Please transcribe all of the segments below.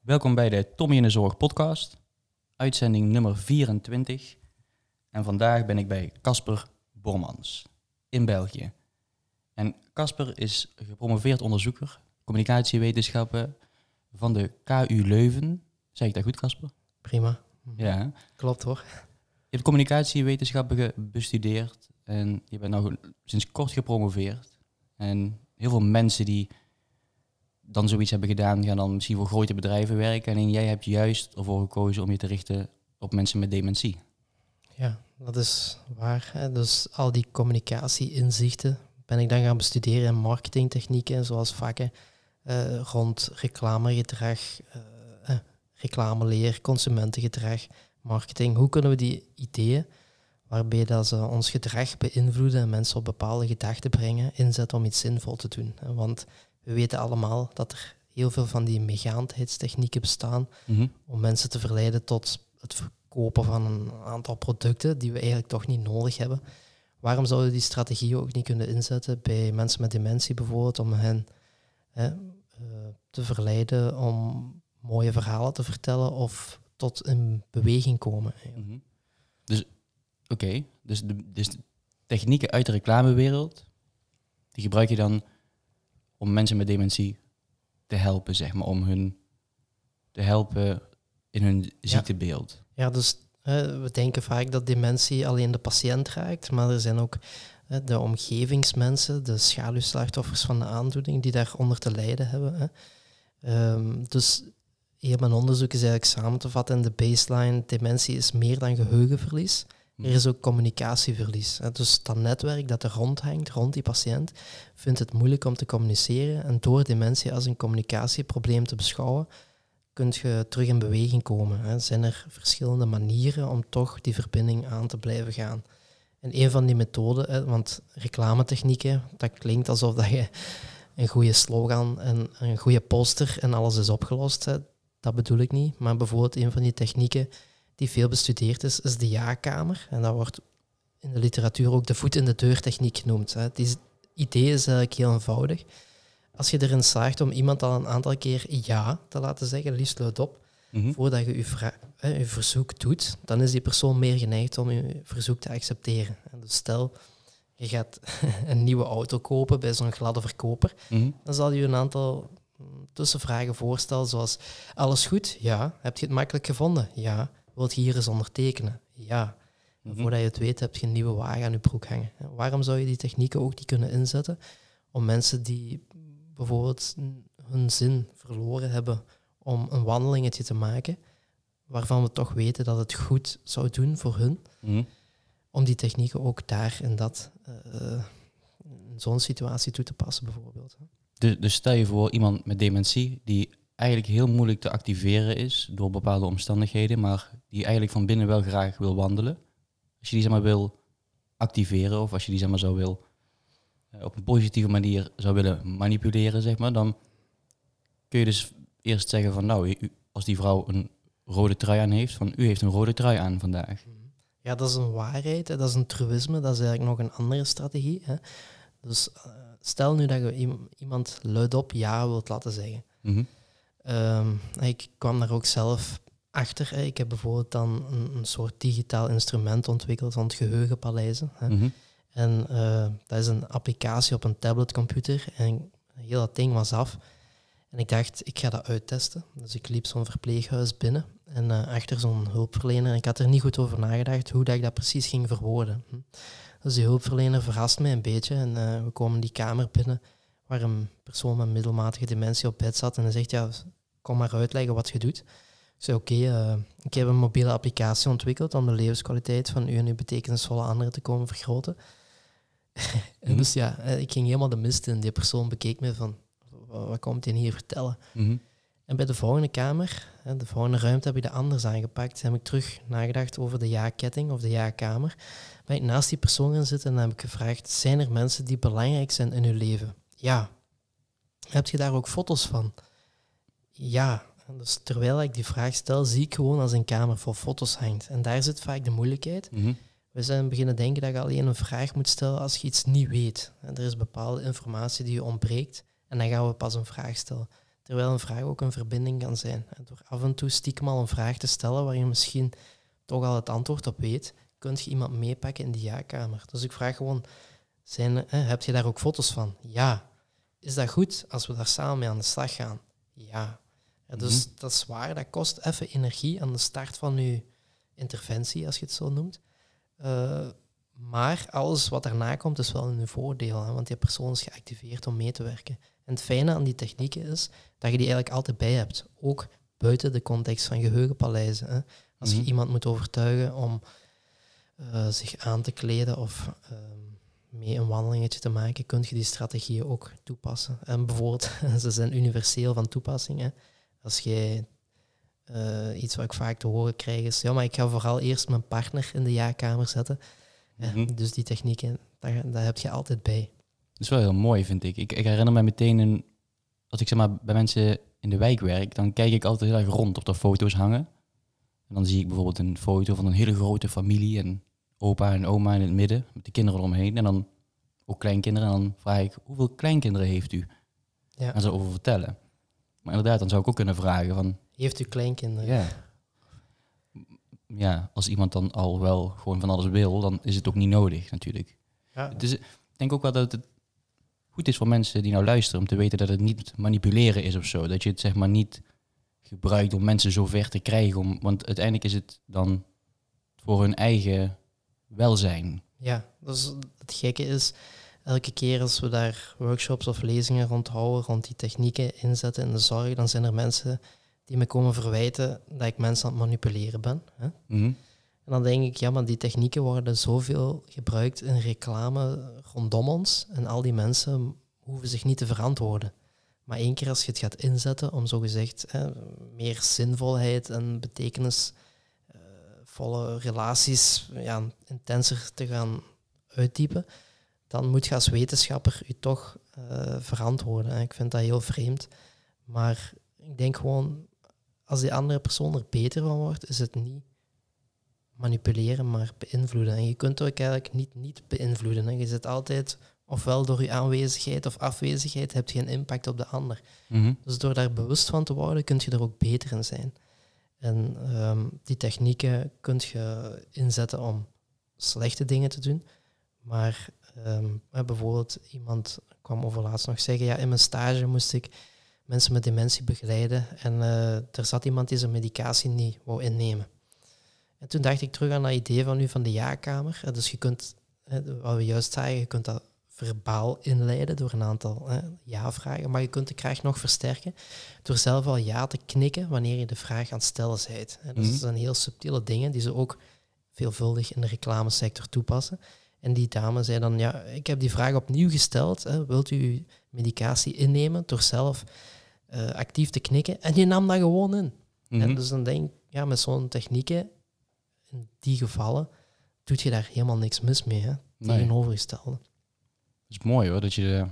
Welkom bij de Tommy in de Zorg podcast, uitzending nummer 24. En vandaag ben ik bij Casper Bormans in België. En Casper is gepromoveerd onderzoeker communicatiewetenschappen van de KU Leuven. Zeg ik dat goed, Casper? Prima. Ja. Klopt hoor. Je hebt communicatiewetenschappen bestudeerd en je bent nou sinds kort gepromoveerd. En heel veel mensen die dan zoiets hebben gedaan, gaan dan misschien voor grote bedrijven werken. En jij hebt juist ervoor gekozen om je te richten op mensen met dementie. Ja, dat is waar. Hè. Dus al die communicatie-inzichten ben ik dan gaan bestuderen in marketingtechnieken, zoals vakken eh, rond reclamegedrag, eh, eh, reclameleer, consumentengedrag, marketing. Hoe kunnen we die ideeën, waarbij dat ze ons gedrag beïnvloeden en mensen op bepaalde gedachten brengen, inzetten om iets zinvol te doen? Want we weten allemaal dat er heel veel van die meegaandheidstechnieken bestaan om mensen te verleiden tot het verkopen van een aantal producten die we eigenlijk toch niet nodig hebben. Waarom zouden we die strategie ook niet kunnen inzetten bij mensen met dementie bijvoorbeeld, om hen hè, eh, te verleiden om mooie verhalen te vertellen of tot in beweging komen? Mhm. Dus, oké, dus, de, dus de technieken uit de reclamewereld, die gebruik je dan om mensen met dementie te helpen, zeg maar, om hun te helpen in hun ziektebeeld. Ja, dus we denken vaak dat dementie alleen de patiënt raakt, maar er zijn ook de omgevingsmensen, de schaduwslachtoffers van de aandoening, die daaronder te lijden hebben. Ehm, dus heel mijn onderzoek is eigenlijk samen te vatten in de baseline, dementie is meer dan geheugenverlies. Er is ook communicatieverlies. Dus dat netwerk dat er rondhangt, rond die patiënt, vindt het moeilijk om te communiceren. En door dementie als een communicatieprobleem te beschouwen, kun je terug in beweging komen. Zijn er verschillende manieren om toch die verbinding aan te blijven gaan? En een van die methoden, want reclametechnieken, dat klinkt alsof dat je een goede slogan en een goede poster en alles is opgelost. Dat bedoel ik niet. Maar bijvoorbeeld een van die technieken die veel bestudeerd is, is de ja-kamer. En dat wordt in de literatuur ook de voet in de deur techniek genoemd. Hè. Die idee is eigenlijk heel eenvoudig. Als je erin slaagt om iemand al een aantal keer ja te laten zeggen, liefst luidop, Mhm. voordat je je, hè, je verzoek doet, dan is die persoon meer geneigd om je verzoek te accepteren. En dus stel, je gaat een nieuwe auto kopen bij zo'n gladde verkoper, Mhm. dan zal je een aantal mm, tussenvragen voorstellen, zoals alles goed? Ja. Heb je het makkelijk gevonden? Ja. Wilt je hier eens ondertekenen? Ja. Mhm. Voordat je het weet, heb je een nieuwe wagen aan je broek hangen. En Waarom zou je die technieken ook niet kunnen inzetten om mensen die bijvoorbeeld hun zin verloren hebben om een wandelingetje te maken, waarvan we toch weten dat het goed zou doen voor hun, Mhm. om die technieken ook daar in, dat, eh, in zo'n situatie toe te passen bijvoorbeeld. Dus, dus stel je voor iemand met dementie die eigenlijk heel moeilijk te activeren is door bepaalde omstandigheden, maar die eigenlijk van binnen wel graag wil wandelen. Als je die zeg maar wil activeren of als je die zeg maar zo wil eh, op een positieve manier zou willen manipuleren, zeg maar, dan kun je dus eerst zeggen van nou, als die vrouw een rode trui aan heeft, van u heeft een rode trui aan vandaag. Ja, dat is een waarheid, dat is een truïsme, dat is eigenlijk nog een andere strategie. Hè. Dus eh, stel nu dat je iem- iemand luidop ja wilt laten zeggen. Mhm. Ehm, ik kwam daar ook zelf achter. Hè. Ik heb bijvoorbeeld dan een, een soort digitaal instrument ontwikkeld van het geheugenpaleizen. Hè. Mhm. En eh, dat is een applicatie op een tabletcomputer. En heel dat ding was af. En ik dacht, ik ga dat uittesten. Dus ik liep zo'n verpleeghuis binnen. En eh, achter zo'n hulpverlener. En ik had er niet goed over nagedacht hoe dat ik dat precies ging verwoorden. Hm. Dus die hulpverlener verrast mij een beetje. En eh, we komen die kamer binnen waar een persoon met middelmatige dementie op bed zat. En hij zegt, ja, kom maar uitleggen wat je doet. Ik zei, oké, eh, ik heb een mobiele applicatie ontwikkeld om de levenskwaliteit van u en uw betekenisvolle anderen te komen vergroten. en Mhm. dus ja, eh, ik ging helemaal de mist in. Die persoon bekeek me van, "Wa- wat komt hij hier vertellen? Mhm. En bij de volgende kamer, hè, de volgende ruimte, heb ik dat anders aangepakt. Heb ik terug nagedacht over de ja-ketting of de ja-kamer. Ben ik naast die persoon gaan zitten en heb ik gevraagd, zijn er mensen die belangrijk zijn in uw leven? Ja. Heb je daar ook foto's van? Ja. Dus terwijl ik die vraag stel, zie ik gewoon als een kamer vol foto's hangt. En daar zit vaak de moeilijkheid. Mhm. We zijn beginnen denken dat je alleen een vraag moet stellen als je iets niet weet. En er is bepaalde informatie die je ontbreekt en dan gaan we pas een vraag stellen. Terwijl een vraag ook een verbinding kan zijn. Door af en toe stiekem al een vraag te stellen waar je misschien toch al het antwoord op weet, kun je iemand meepakken in die ja-kamer. Dus ik vraag gewoon, zijn, hè, heb je daar ook foto's van? Ja. Is dat goed als we daar samen mee aan de slag gaan? Ja. ja dus Mhm. dat is waar, dat kost even energie aan de start van je interventie, als je het zo noemt. Eh, maar alles wat daarna komt is wel in uw voordeel, hè, want die persoon is geactiveerd om mee te werken. En het fijne aan die technieken is dat je die eigenlijk altijd bij hebt, ook buiten de context van geheugenpaleizen. Hè. Als je Mhm. iemand moet overtuigen om eh, zich aan te kleden of ehm, mee een wandelingetje te maken, kun je die strategieën ook toepassen. En bijvoorbeeld, ze zijn universeel van toepassing. Hè. Als jij eh, iets wat ik vaak te horen krijg is, ja, maar ik ga vooral eerst mijn partner in de ja-kamer zetten. Mhm. dus die technieken, daar, daar heb je altijd bij. Dat is wel heel mooi, vind ik. Ik, ik herinner me meteen, een, als ik zeg maar bij mensen in de wijk werk, dan kijk ik altijd heel erg rond of er foto's hangen. En dan zie ik bijvoorbeeld een foto van een hele grote familie en opa en oma in het midden, met de kinderen eromheen. En dan ook kleinkinderen. En dan vraag ik, hoeveel kleinkinderen heeft u? Ja. En ze over vertellen. Maar inderdaad, dan zou ik ook kunnen vragen van, Heeft u kleinkinderen? ja. Ja, als iemand dan al wel gewoon van alles wil, dan is het ook niet nodig natuurlijk. Ja. Dus ik denk ook wel dat het goed is voor mensen die nou luisteren om te weten dat het niet manipuleren is of zo. Dat je het zeg maar niet gebruikt om mensen zo ver te krijgen. Om, want uiteindelijk is het dan voor hun eigen welzijn. Ja, dus het gekke is, elke keer als we daar workshops of lezingen rond houden, rond die technieken inzetten in de zorg, dan zijn er mensen die me komen verwijten dat ik mensen aan het manipuleren ben. Hè? Mhm. En dan denk ik, ja, maar die technieken worden zoveel gebruikt in reclame rondom ons en al die mensen hoeven zich niet te verantwoorden. Maar één keer als je het gaat inzetten om zogezegd hè, meer zinvolheid en betekenisvolle relaties ja, intenser te gaan uitdiepen, dan moet je als wetenschapper je toch eh, verantwoorden. En ik vind dat heel vreemd. Maar ik denk gewoon, als die andere persoon er beter van wordt, is het niet manipuleren, maar beïnvloeden. En je kunt ook eigenlijk niet niet beïnvloeden. Hè. Je zit altijd, ofwel door je aanwezigheid of afwezigheid, heb je een impact op de ander. Mhm. Dus door daar bewust van te worden, kun je er ook beter in zijn. En ehm, die technieken kun je inzetten om slechte dingen te doen. Maar ehm, bijvoorbeeld, iemand kwam overlaatst nog zeggen, ja, in mijn stage moest ik mensen met dementie begeleiden en eh, er zat iemand die zijn medicatie niet wou innemen. En toen dacht ik terug aan dat idee van u van de ja-kamer. Eh, Dus je kunt, wat we juist zagen, je kunt dat verbaal inleiden door een aantal hè, ja-vragen, maar je kunt de kracht nog versterken door zelf al ja te knikken wanneer je de vraag aan het stellen bent. Dus Mhm. dat zijn heel subtiele dingen die ze ook veelvuldig in de reclamesector toepassen. En die dame zei dan, ja, ik heb die vraag opnieuw gesteld. Hè, wilt u medicatie innemen door zelf eh, actief te knikken? En die nam dat gewoon in. En dus dan denk ik, ja, met zo'n technieken, in die gevallen, doet je daar helemaal niks mis mee. Hè? Nee. Tegenovergestelde. Dat is mooi hoor, dat je...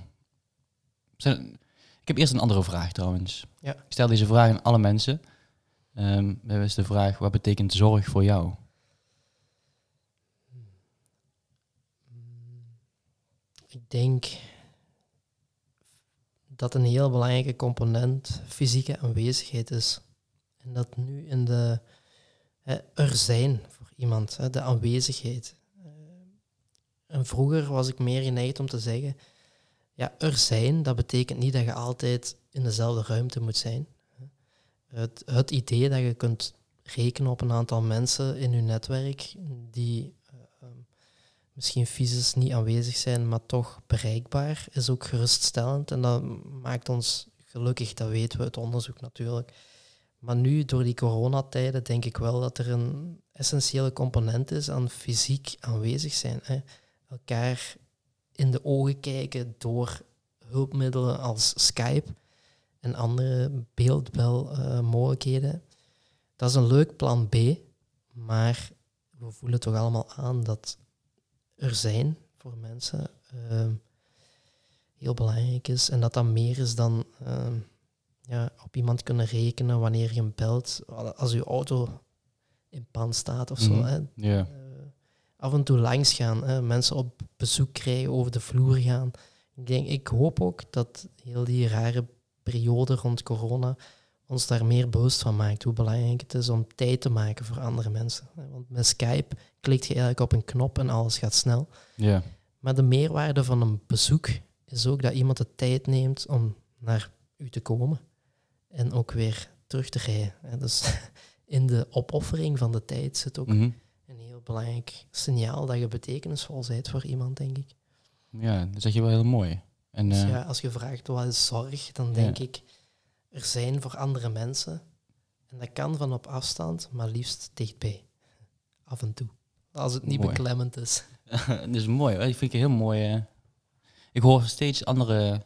Ik heb eerst een andere vraag trouwens. Ja. Ik stel deze vraag aan alle mensen. Ehm dat is de vraag, wat betekent zorg voor jou? Ik denk dat een heel belangrijke component fysieke aanwezigheid is. En dat nu in de hè, er zijn voor iemand, hè, de aanwezigheid. En vroeger was ik meer geneigd om te zeggen, ja, er zijn, dat betekent niet dat je altijd in dezelfde ruimte moet zijn. Het, het idee dat je kunt rekenen op een aantal mensen in je netwerk die eh, ehm, misschien fysisch niet aanwezig zijn, maar toch bereikbaar, is ook geruststellend. En dat maakt ons gelukkig, dat weten we uit onderzoek natuurlijk. Maar nu, door die coronatijden, denk ik wel dat er een essentiële component is aan fysiek aanwezig zijn. Hè. Elkaar in de ogen kijken door hulpmiddelen als Skype en andere beeldbelmogelijkheden. dat is een leuk plan B, maar we voelen toch allemaal aan dat er zijn voor mensen ehm, heel belangrijk is. En dat dat meer is dan ehm, ja, op iemand kunnen rekenen wanneer je hem belt. Als je auto in pan staat of zo. Mhm. Hè. Ja. Af en toe langs gaan, hè. mensen op bezoek krijgen, over de vloer gaan. Ik, denk, ik hoop ook dat heel die rare periode rond corona ons daar meer bewust van maakt. Hoe belangrijk het is om tijd te maken voor andere mensen. Want met Skype klikt je eigenlijk op een knop en alles gaat snel. Ja. Maar de meerwaarde van een bezoek is ook dat iemand de tijd neemt om naar u te komen en ook weer terug te rijden. Dus in de opoffering van de tijd zit ook Mhm. Belangrijk signaal dat je betekenisvol bent voor iemand, denk ik. Ja, dat zeg je wel heel mooi. En, Dus eh, ja, als je vraagt wat is zorg, dan denk ik er zijn voor andere mensen. En dat kan van op afstand, maar liefst dichtbij. Af en toe. Als het niet Mooi. beklemmend is. dat is mooi. hoor. Ik vind het heel mooi. Ik hoor steeds andere,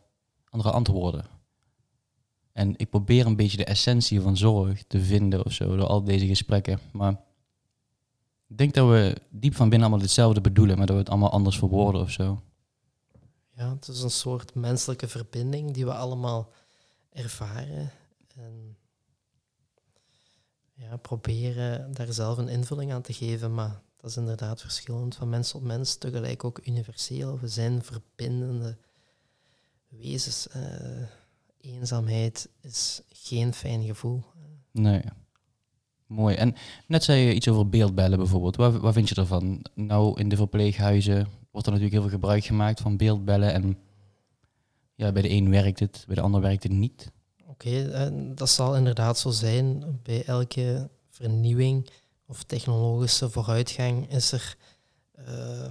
andere antwoorden. En ik probeer een beetje de essentie van zorg te vinden of zo door al deze gesprekken. Maar ik denk dat we diep van binnen allemaal hetzelfde bedoelen, maar dat we het allemaal anders verwoorden of zo. Ja, het is een soort menselijke verbinding die we allemaal ervaren. En ja, proberen daar zelf een invulling aan te geven. Maar dat is inderdaad verschillend van mens tot mens. Tegelijk ook universeel. We zijn verbindende wezens. Eh, eenzaamheid is geen fijn gevoel. Nee. Mooi. En net zei je iets over beeldbellen bijvoorbeeld. Waar vind je ervan? Nou, in de verpleeghuizen wordt er natuurlijk heel veel gebruik gemaakt van beeldbellen. En ja, bij de een werkt het, bij de ander werkt het niet. Oké, dat zal inderdaad zo zijn. Bij elke vernieuwing of technologische vooruitgang is er eh,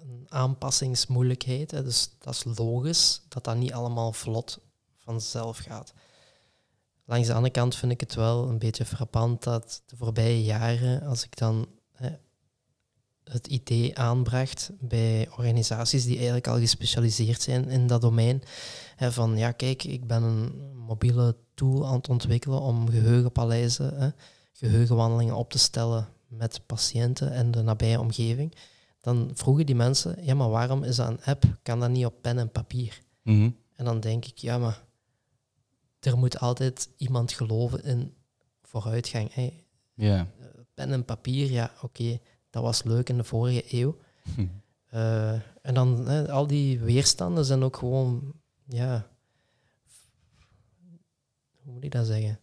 een, aanpassingsmoeilijkheid. Dus dat is logisch dat dat niet allemaal vlot vanzelf gaat. Langs de andere kant vind ik het wel een beetje frappant dat de voorbije jaren, als ik dan hè, het idee aanbracht bij organisaties die eigenlijk al gespecialiseerd zijn in dat domein, hè, van ja, kijk, ik ben een mobiele tool aan het ontwikkelen om geheugenpaleizen, hè, geheugenwandelingen op te stellen met patiënten en de nabije omgeving. Dan vroegen die mensen, ja, maar waarom is dat een app? Kan dat niet op pen en papier? Mhm. En dan denk ik, ja, maar er moet altijd iemand geloven in vooruitgang. Ja. Pen en papier, ja, oké, dat was leuk in de vorige eeuw. Hm. Eh, en dan al die weerstanden zijn ook gewoon, ja, hoe moet ik dat zeggen?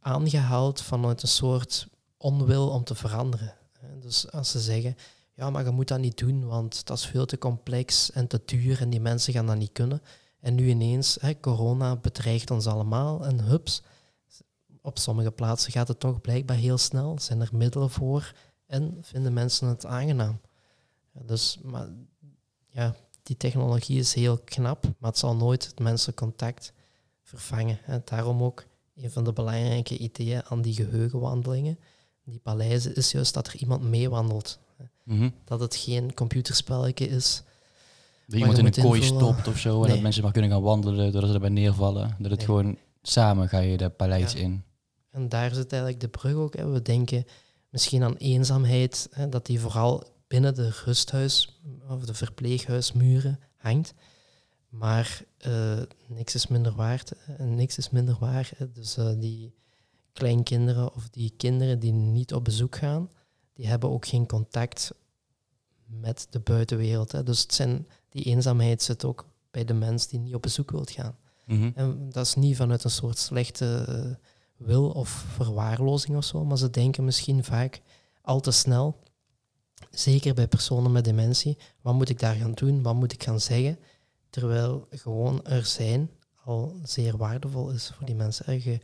Aangehaald vanuit een soort onwil om te veranderen. Dus als ze zeggen, ja, maar je moet dat niet doen, want dat is veel te complex en te duur en die mensen gaan dat niet kunnen. En nu ineens, hè, corona bedreigt ons allemaal en hups, op sommige plaatsen gaat het toch blijkbaar heel snel, zijn er middelen voor en vinden mensen het aangenaam. Dus, maar ja, die technologie is heel knap, maar het zal nooit het menselijk contact vervangen. En daarom ook een van de belangrijke ideeën aan die geheugenwandelingen, die paleizen, is juist dat er iemand meewandelt. Mhm. Dat het geen computerspelletje is. Dat iemand in een kooi invullen. stopt of zo. En dat mensen maar kunnen gaan wandelen doordat ze erbij neervallen. Dat het Nee. gewoon samen ga je de paleis Ja. in. En daar zit eigenlijk de brug ook. Hè. We denken misschien aan eenzaamheid, hè, dat die vooral binnen de rusthuis of de verpleeghuismuren hangt. Maar eh, niks is minder waard en niks is minder waar. Hè. Dus eh, die kleinkinderen of die kinderen die niet op bezoek gaan, die hebben ook geen contact met de buitenwereld. Hè. Dus het zijn, die eenzaamheid zit ook bij de mens die niet op bezoek wilt gaan. Mhm. En dat is niet vanuit een soort slechte eh, wil of verwaarlozing of zo, maar ze denken misschien vaak al te snel, zeker bij personen met dementie, wat moet ik daar gaan doen, wat moet ik gaan zeggen, terwijl gewoon er zijn al zeer waardevol is voor die mensen. En je,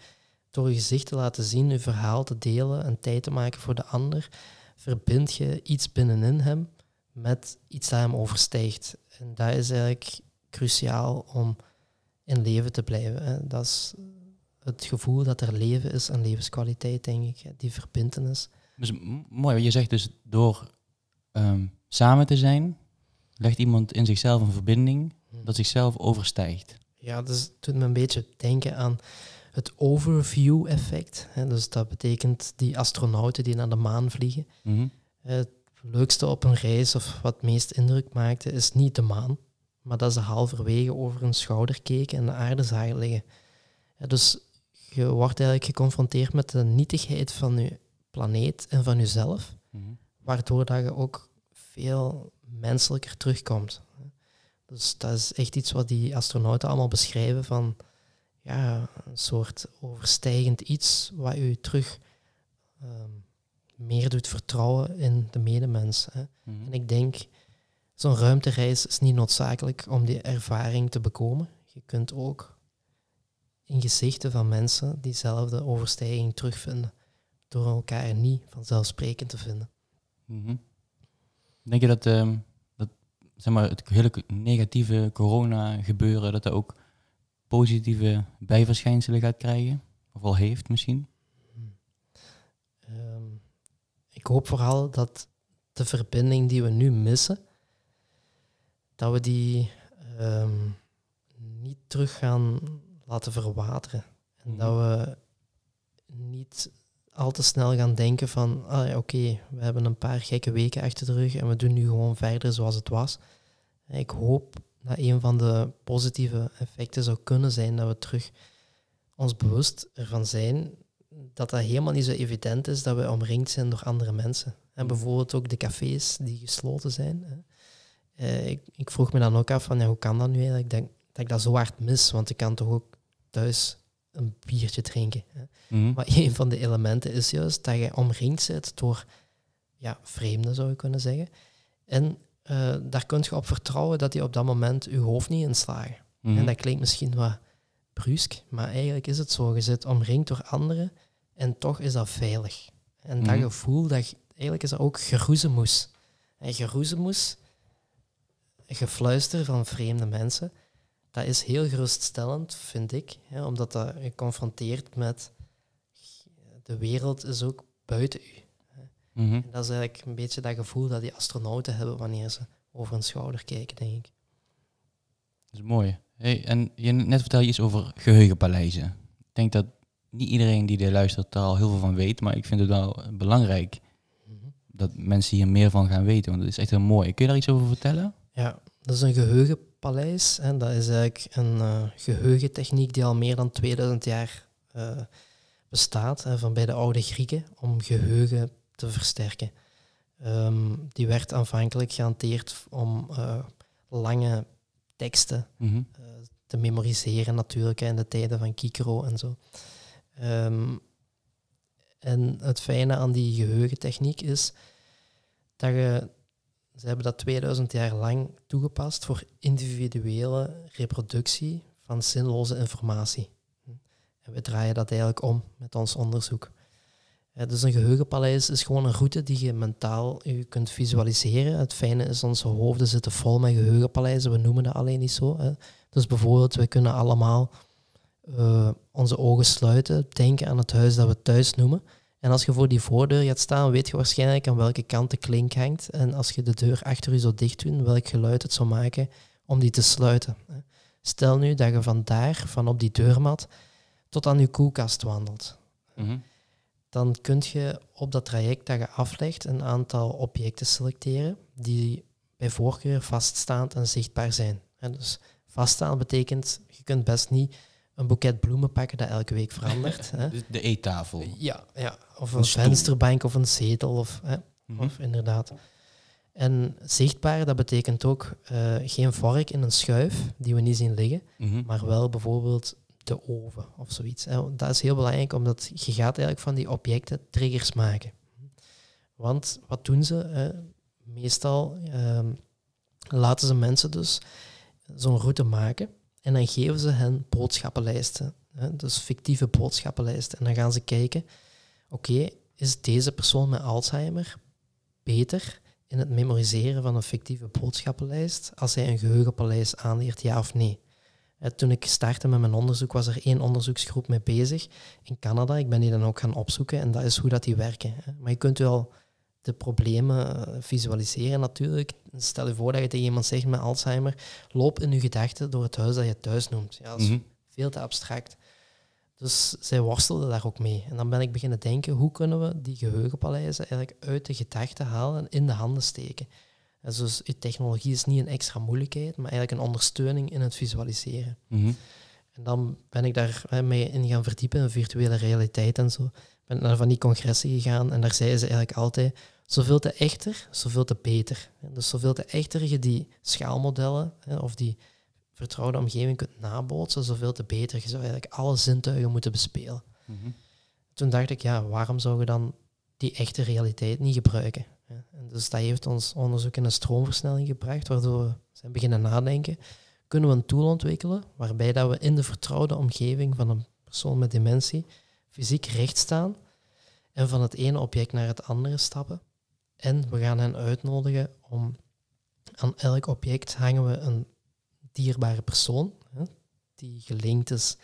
door je gezicht te laten zien, je verhaal te delen en tijd te maken voor de ander, verbind je iets binnenin hem met iets dat hem overstijgt. En dat is eigenlijk cruciaal om in leven te blijven. Hè. Dat is het gevoel dat er leven is en levenskwaliteit, denk ik. hè. Die verbindenis. Dus mooi, je zegt dus door ehm, samen te zijn, legt iemand in zichzelf een verbinding dat zichzelf overstijgt. Ja, dus het doet me een beetje denken aan het overview-effect. Dus dat betekent die astronauten die naar de maan vliegen. Mhm. Het leukste op een reis, of wat het meest indruk maakte, is niet de maan, maar dat ze halverwege over hun schouder keken en de aarde zagen liggen. Ja, dus je wordt eigenlijk geconfronteerd met de nietigheid van je planeet en van jezelf, Mhm. waardoor dat je ook veel menselijker terugkomt. Dus dat is echt iets wat die astronauten allemaal beschrijven van ja, een soort overstijgend iets wat u terug ehm, meer doet vertrouwen in de medemens. Hè. Mhm. En ik denk, zo'n ruimtereis is niet noodzakelijk om die ervaring te bekomen. Je kunt ook in gezichten van mensen diezelfde overstijging terugvinden, door elkaar niet vanzelfsprekend te vinden. Mhm. Denk je dat, ehm, dat zeg maar, het hele negatieve corona gebeuren, dat dat ook positieve bijverschijnselen gaat krijgen? Of al heeft misschien? Ik hoop vooral dat de verbinding die we nu missen, dat we die ehm, niet terug gaan laten verwateren. En Mhm. dat we niet al te snel gaan denken van, ah, ja, oké, we hebben een paar gekke weken achter de rug en we doen nu gewoon verder zoals het was. Ik hoop dat een van de positieve effecten zou kunnen zijn dat we terug ons bewust ervan zijn dat dat helemaal niet zo evident is dat we omringd zijn door andere mensen. En Mhm. bijvoorbeeld ook de cafés die gesloten zijn. Hè. Eh, ik, ik vroeg me dan ook af van, ja, hoe kan dat nu eigenlijk, dat, dat ik dat zo hard mis, want ik kan toch ook thuis een biertje drinken. Hè. Mhm. Maar een van de elementen is juist dat je omringd zit door ja, vreemden, zou je kunnen zeggen. En eh, daar kun je op vertrouwen dat die op dat moment je hoofd niet inslagen. Mhm. En dat klinkt misschien wat brusk, maar eigenlijk is het zo. Je zit omringd door anderen en toch is dat veilig. En dat Mhm. gevoel, dat, eigenlijk is dat ook geroezemoes. En geroezemoes, gefluister van vreemde mensen, dat is heel geruststellend, vind ik. Hè, omdat dat je confronteert met de wereld is ook buiten u. En dat is eigenlijk een beetje dat gevoel dat die astronauten hebben wanneer ze over hun schouder kijken, denk ik. Dat is mooi. Hey, en je net vertel je iets over geheugenpaleizen. Ik denk dat niet iedereen die er luistert daar al heel veel van weet, maar ik vind het wel belangrijk dat mensen hier meer van gaan weten, want het is echt heel mooi. Kun je daar iets over vertellen? Ja, dat is een geheugenpaleis. En dat is eigenlijk een eh, geheugentechniek die al meer dan 2000 jaar eh, bestaat. Hè, van bij de oude Grieken, om geheugen te versterken. Ehm, die werd aanvankelijk gehanteerd om eh, lange teksten Mhm. eh, te memoriseren natuurlijk hè, in de tijden van Cicero en zo. Ehm, en het fijne aan die geheugentechniek is dat je, ze hebben dat 2000 jaar lang toegepast voor individuele reproductie van zinloze informatie. En we draaien dat eigenlijk om met ons onderzoek. Eh, dus een geheugenpaleis is gewoon een route die je mentaal je kunt visualiseren. Het fijne is, onze hoofden zitten vol met geheugenpaleizen. We noemen dat alleen niet zo. Dus bijvoorbeeld, we kunnen allemaal eh, onze ogen sluiten, denken aan het huis dat we thuis noemen. En als je voor die voordeur gaat staan, weet je waarschijnlijk aan welke kant de klink hangt. En als je de deur achter je zou dicht doen, welk geluid het zou maken om die te sluiten. Stel nu dat je vandaar, van op die deurmat, tot aan je koelkast wandelt Mhm. dan kun je op dat traject dat je aflegt een aantal objecten selecteren die bij voorkeur vaststaand en zichtbaar zijn. En dus vaststaan betekent, je kunt best niet een boeket bloemen pakken dat elke week verandert. hè. Dus de eettafel. Ja, ja, of Een vensterbank of een zetel. Of, hè, Mhm. of inderdaad. En zichtbaar, dat betekent ook eh, geen vork in een schuif die we niet zien liggen, Mhm. maar wel bijvoorbeeld de oven of zoiets. hè. Dat is heel belangrijk, omdat je gaat eigenlijk van die objecten triggers maken. Want wat doen ze? hè? Meestal ehm, laten ze mensen dus zo'n route maken en dan geven ze hen boodschappenlijsten. Hè? Dus fictieve boodschappenlijsten. En dan gaan ze kijken, oké, is deze persoon met Alzheimer beter in het memoriseren van een fictieve boodschappenlijst als hij een geheugenpaleis aanleert, ja of nee? Toen ik startte met mijn onderzoek, was er één onderzoeksgroep mee bezig in Canada. Ik ben die dan ook gaan opzoeken en dat is hoe dat die werken. Maar je kunt wel de problemen eh, visualiseren natuurlijk. Stel je voor dat je tegen iemand zegt met Alzheimer, loop in je gedachten door het huis dat je thuis noemt. Ja, dat is Mhm. veel te abstract. Dus zij worstelden daar ook mee. En dan ben ik beginnen denken, hoe kunnen we die geheugenpaleizen eigenlijk uit de gedachten halen en in de handen steken? En dus technologie is niet een extra moeilijkheid, maar eigenlijk een ondersteuning in het visualiseren. Mhm. En dan ben ik daar hè, mee in gaan verdiepen, in virtuele realiteit en zo. Ben naar van die congressen gegaan en daar zeiden ze eigenlijk altijd, zoveel te echter, zoveel te beter. Dus zoveel te echter je die schaalmodellen of die vertrouwde omgeving kunt nabootsen, zoveel te beter. Je zou eigenlijk alle zintuigen moeten bespelen. Mhm. Toen dacht ik, ja, waarom zou je dan die echte realiteit niet gebruiken? En dus dat heeft ons onderzoek in een stroomversnelling gebracht, waardoor we zijn beginnen nadenken. Kunnen we een tool ontwikkelen waarbij dat we in de vertrouwde omgeving van een persoon met dementie fysiek recht staan en van het ene object naar het andere stappen. En we gaan hen uitnodigen om aan elk object hangen we een dierbare persoon, hè, die gelinkt is,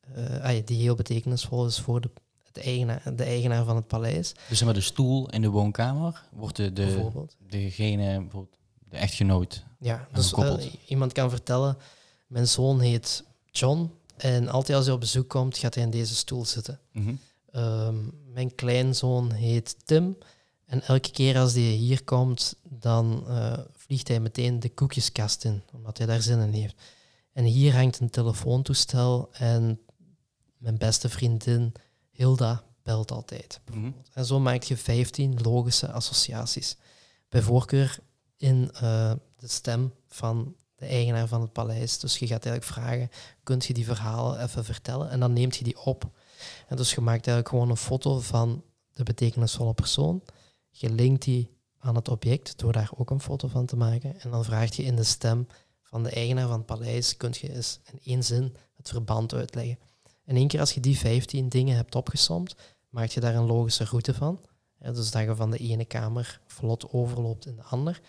eh, ah die heel betekenisvol is voor de, het eigenaar, de eigenaar van het paleis, Dus maar de stoel in de woonkamer wordt de, de, bijvoorbeeld. degene, bijvoorbeeld de echtgenoot. Ja, dus eh, iemand kan vertellen, mijn zoon heet John en altijd als hij op bezoek komt, gaat hij in deze stoel zitten. Mhm. Ehm, mijn kleinzoon heet Tim. En elke keer als hij hier komt, dan eh, vliegt hij meteen de koekjeskast in, omdat hij daar zin in heeft. En hier hangt een telefoontoestel en mijn beste vriendin Hilda belt altijd. Mhm. En zo maak je 15 logische associaties. Bij voorkeur in eh, de stem van de eigenaar van het paleis. Dus je gaat eigenlijk vragen, kunt je die verhalen even vertellen? En dan neemt je die op. En dus je maakt eigenlijk gewoon een foto van de betekenisvolle persoon. Je linkt die aan het object door daar ook een foto van te maken. En dan vraag je in de stem van de eigenaar van het paleis, kunt je eens in één zin het verband uitleggen. En één keer als je die 15 dingen hebt opgesomd, maak je daar een logische route van. Dus dat je van de ene kamer vlot overloopt in de ander.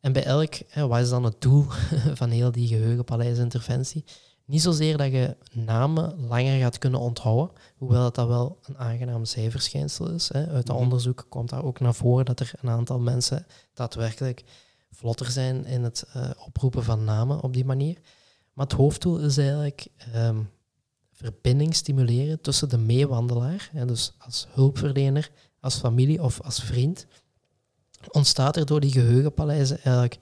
En bij elk, wat is dan het doel van heel die geheugenpaleisinterventie? Niet zozeer dat je namen langer gaat kunnen onthouden, hoewel dat, dat wel een aangenaam zijverschijnsel is. Hè. Uit de Mhm. onderzoek komt daar ook naar voren dat er een aantal mensen daadwerkelijk vlotter zijn in het eh, oproepen van namen op die manier. Maar het hoofddoel is eigenlijk ehm, verbinding stimuleren tussen de meewandelaar, hè, dus als hulpverlener, als familie of als vriend, ontstaat er door die geheugenpaleizen eigenlijk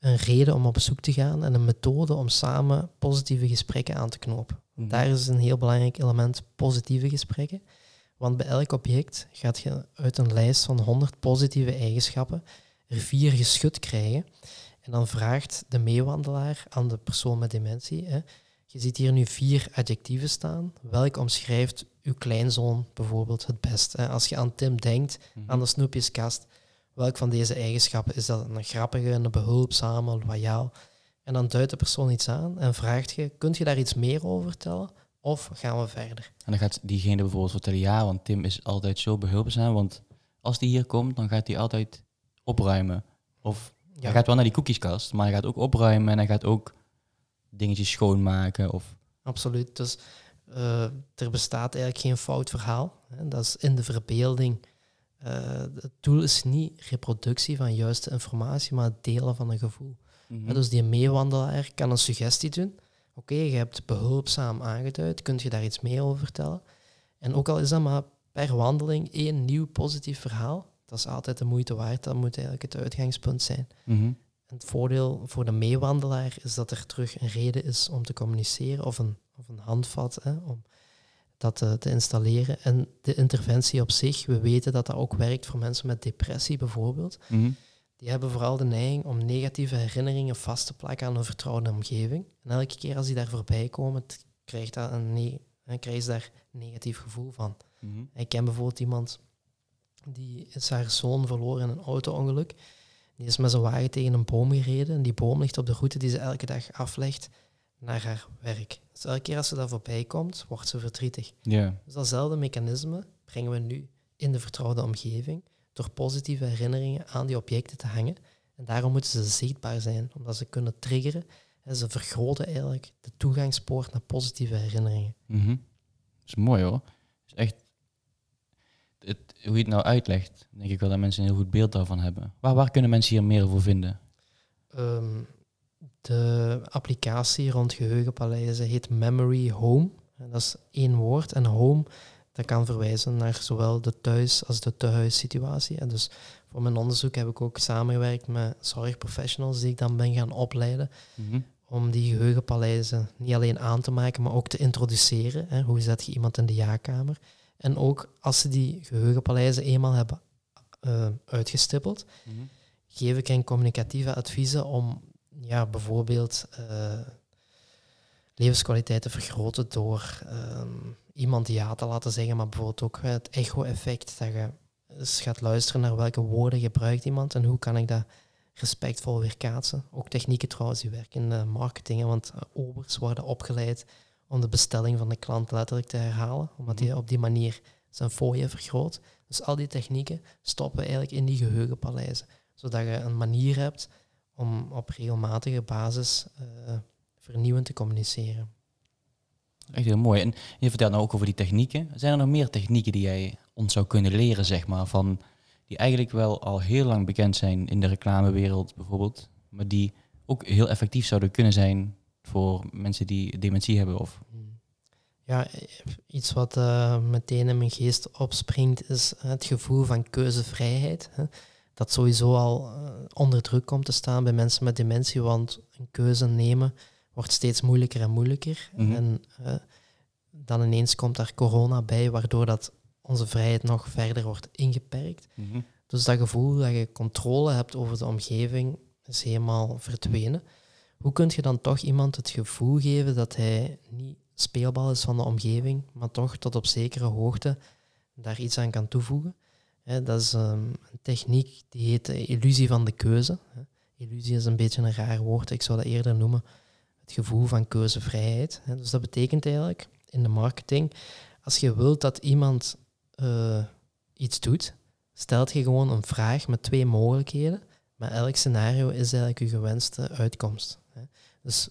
een reden om op bezoek te gaan en een methode om samen positieve gesprekken aan te knopen. Mhm. Daar is een heel belangrijk element positieve gesprekken. Want bij elk object gaat je uit een lijst van 100 positieve eigenschappen er vier geschud krijgen. En dan vraagt de meewandelaar aan de persoon met dementie, hè, je ziet hier nu vier adjectieven staan. Welk omschrijft uw kleinzoon bijvoorbeeld het best? Hè? Als je aan Tim denkt, Mhm. aan de snoepjeskast, welk van deze eigenschappen is dat? Een grappige, een behulpzame, loyaal? En dan duidt de persoon iets aan en vraagt je, kunt je daar iets meer over vertellen? Of gaan we verder? En dan gaat diegene bijvoorbeeld vertellen, ja, want Tim is altijd zo behulpzaam, want als die hier komt, dan gaat hij altijd opruimen. Of hij gaat wel naar die koekjeskast, maar hij gaat ook opruimen en hij gaat ook dingetjes schoonmaken. Of, Absoluut. Dus eh, er bestaat eigenlijk geen fout verhaal. Hè. Dat is in de verbeelding. Eh, het doel is niet reproductie van juiste informatie, maar het delen van een gevoel. Ja, dus die meewandelaar kan een suggestie doen. Oké, je hebt behulpzaam aangeduid, kun je daar iets meer over vertellen? En ook al is dat maar per wandeling één nieuw positief verhaal, dat is altijd de moeite waard. Dat moet eigenlijk het uitgangspunt zijn. Mhm. En het voordeel voor de meewandelaar is dat er terug een reden is om te communiceren of een, of een handvat hè, om dat eh, te installeren. En de interventie op zich, we weten dat dat ook werkt voor mensen met depressie bijvoorbeeld. Mhm. Die hebben vooral de neiging om negatieve herinneringen vast te plakken aan een vertrouwde omgeving. En elke keer als die daar voorbij komen, krijgt dat een ne- ze daar een negatief gevoel van. Mhm. Ik ken bijvoorbeeld iemand die is haar zoon verloren in een auto-ongeluk. Die is met zijn wagen tegen een boom gereden. En die boom ligt op de route die ze elke dag aflegt naar haar werk. Dus elke keer als ze daar voorbij komt, wordt ze verdrietig. Ja. Dus datzelfde mechanisme brengen we nu in de vertrouwde omgeving door positieve herinneringen aan die objecten te hangen. En daarom moeten ze zichtbaar zijn, omdat ze kunnen triggeren. En ze vergroten eigenlijk de toegangspoort naar positieve herinneringen. Mhm. Dat is mooi hoor. is echt, het, hoe je het nou uitlegt, denk ik wel dat mensen een heel goed beeld daarvan hebben. Waar, waar kunnen mensen hier meer over vinden? Ehm, de applicatie rond geheugenpaleizen heet Memory Home. En dat is één woord. En home, dat kan verwijzen naar zowel de thuis- als de tehuissituatie. En dus voor mijn onderzoek heb ik ook samengewerkt met zorgprofessionals die ik dan ben gaan opleiden Mhm. om die geheugenpaleizen niet alleen aan te maken, maar ook te introduceren. Hè. Hoe zet je iemand in de jaarkamer? En ook als ze die geheugenpaleizen eenmaal hebben eh, uitgestippeld, Mhm. geef ik hen communicatieve adviezen om ja, bijvoorbeeld eh, levenskwaliteit te vergroten door ehm, iemand ja te laten zeggen, maar bijvoorbeeld ook het echo-effect, dat je gaat luisteren naar welke woorden gebruikt iemand en hoe kan ik dat respectvol weerkaatsen. Ook technieken trouwens die werken in de marketing, hè, want eh, obers worden opgeleid om de bestelling van de klant letterlijk te herhalen, omdat hij op die manier zijn fooien vergroot. Dus al die technieken stoppen eigenlijk in die geheugenpaleizen, zodat je een manier hebt om op regelmatige basis uh, vernieuwend te communiceren. Echt heel mooi. En je vertelt nou ook over die technieken. Zijn er nog meer technieken die jij ons zou kunnen leren, zeg maar, van die eigenlijk wel al heel lang bekend zijn in de reclamewereld bijvoorbeeld, maar die ook heel effectief zouden kunnen zijn voor mensen die dementie hebben? Of? Ja, iets wat uh, meteen in mijn geest opspringt is het gevoel van keuzevrijheid. Hè. Dat sowieso al uh, onder druk komt te staan bij mensen met dementie, want een keuze nemen wordt steeds moeilijker en moeilijker. Mm -hmm. En uh, dan ineens komt daar corona bij, waardoor dat onze vrijheid nog verder wordt ingeperkt. Mm -hmm. Dus dat gevoel dat je controle hebt over de omgeving is helemaal verdwenen. Hoe kun je dan toch iemand het gevoel geven dat hij niet speelbal is van de omgeving, maar toch tot op zekere hoogte daar iets aan kan toevoegen? He, dat is um, een techniek die heet de illusie van de keuze. He. Illusie is een beetje een raar woord, ik zou dat eerder noemen het gevoel van keuzevrijheid. He. Dus dat betekent eigenlijk in de marketing, als je wilt dat iemand uh, iets doet, stelt je gewoon een vraag met twee mogelijkheden, maar elk scenario is eigenlijk je gewenste uitkomst. Dus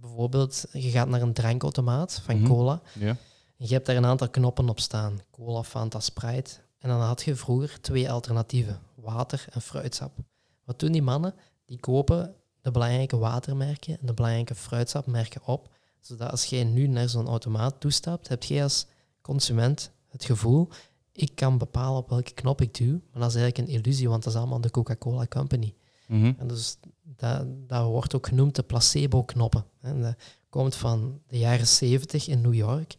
bijvoorbeeld, je gaat naar een drankautomaat van Mhm. cola. Ja. Je hebt daar een aantal knoppen op staan. Cola, Fanta, Sprite. En dan had je vroeger twee alternatieven. Water en fruitsap. Wat doen die mannen? Die kopen de belangrijke watermerken en de belangrijke fruitsapmerken op. Zodat als jij nu naar zo'n automaat toestapt, heb jij als consument het gevoel, ik kan bepalen op welke knop ik duw. Maar dat is eigenlijk een illusie, want dat is allemaal de Coca-Cola Company. Mhm. En dus dat, dat wordt ook genoemd de placebo-knoppen. En dat komt van de jaren 70 in New York.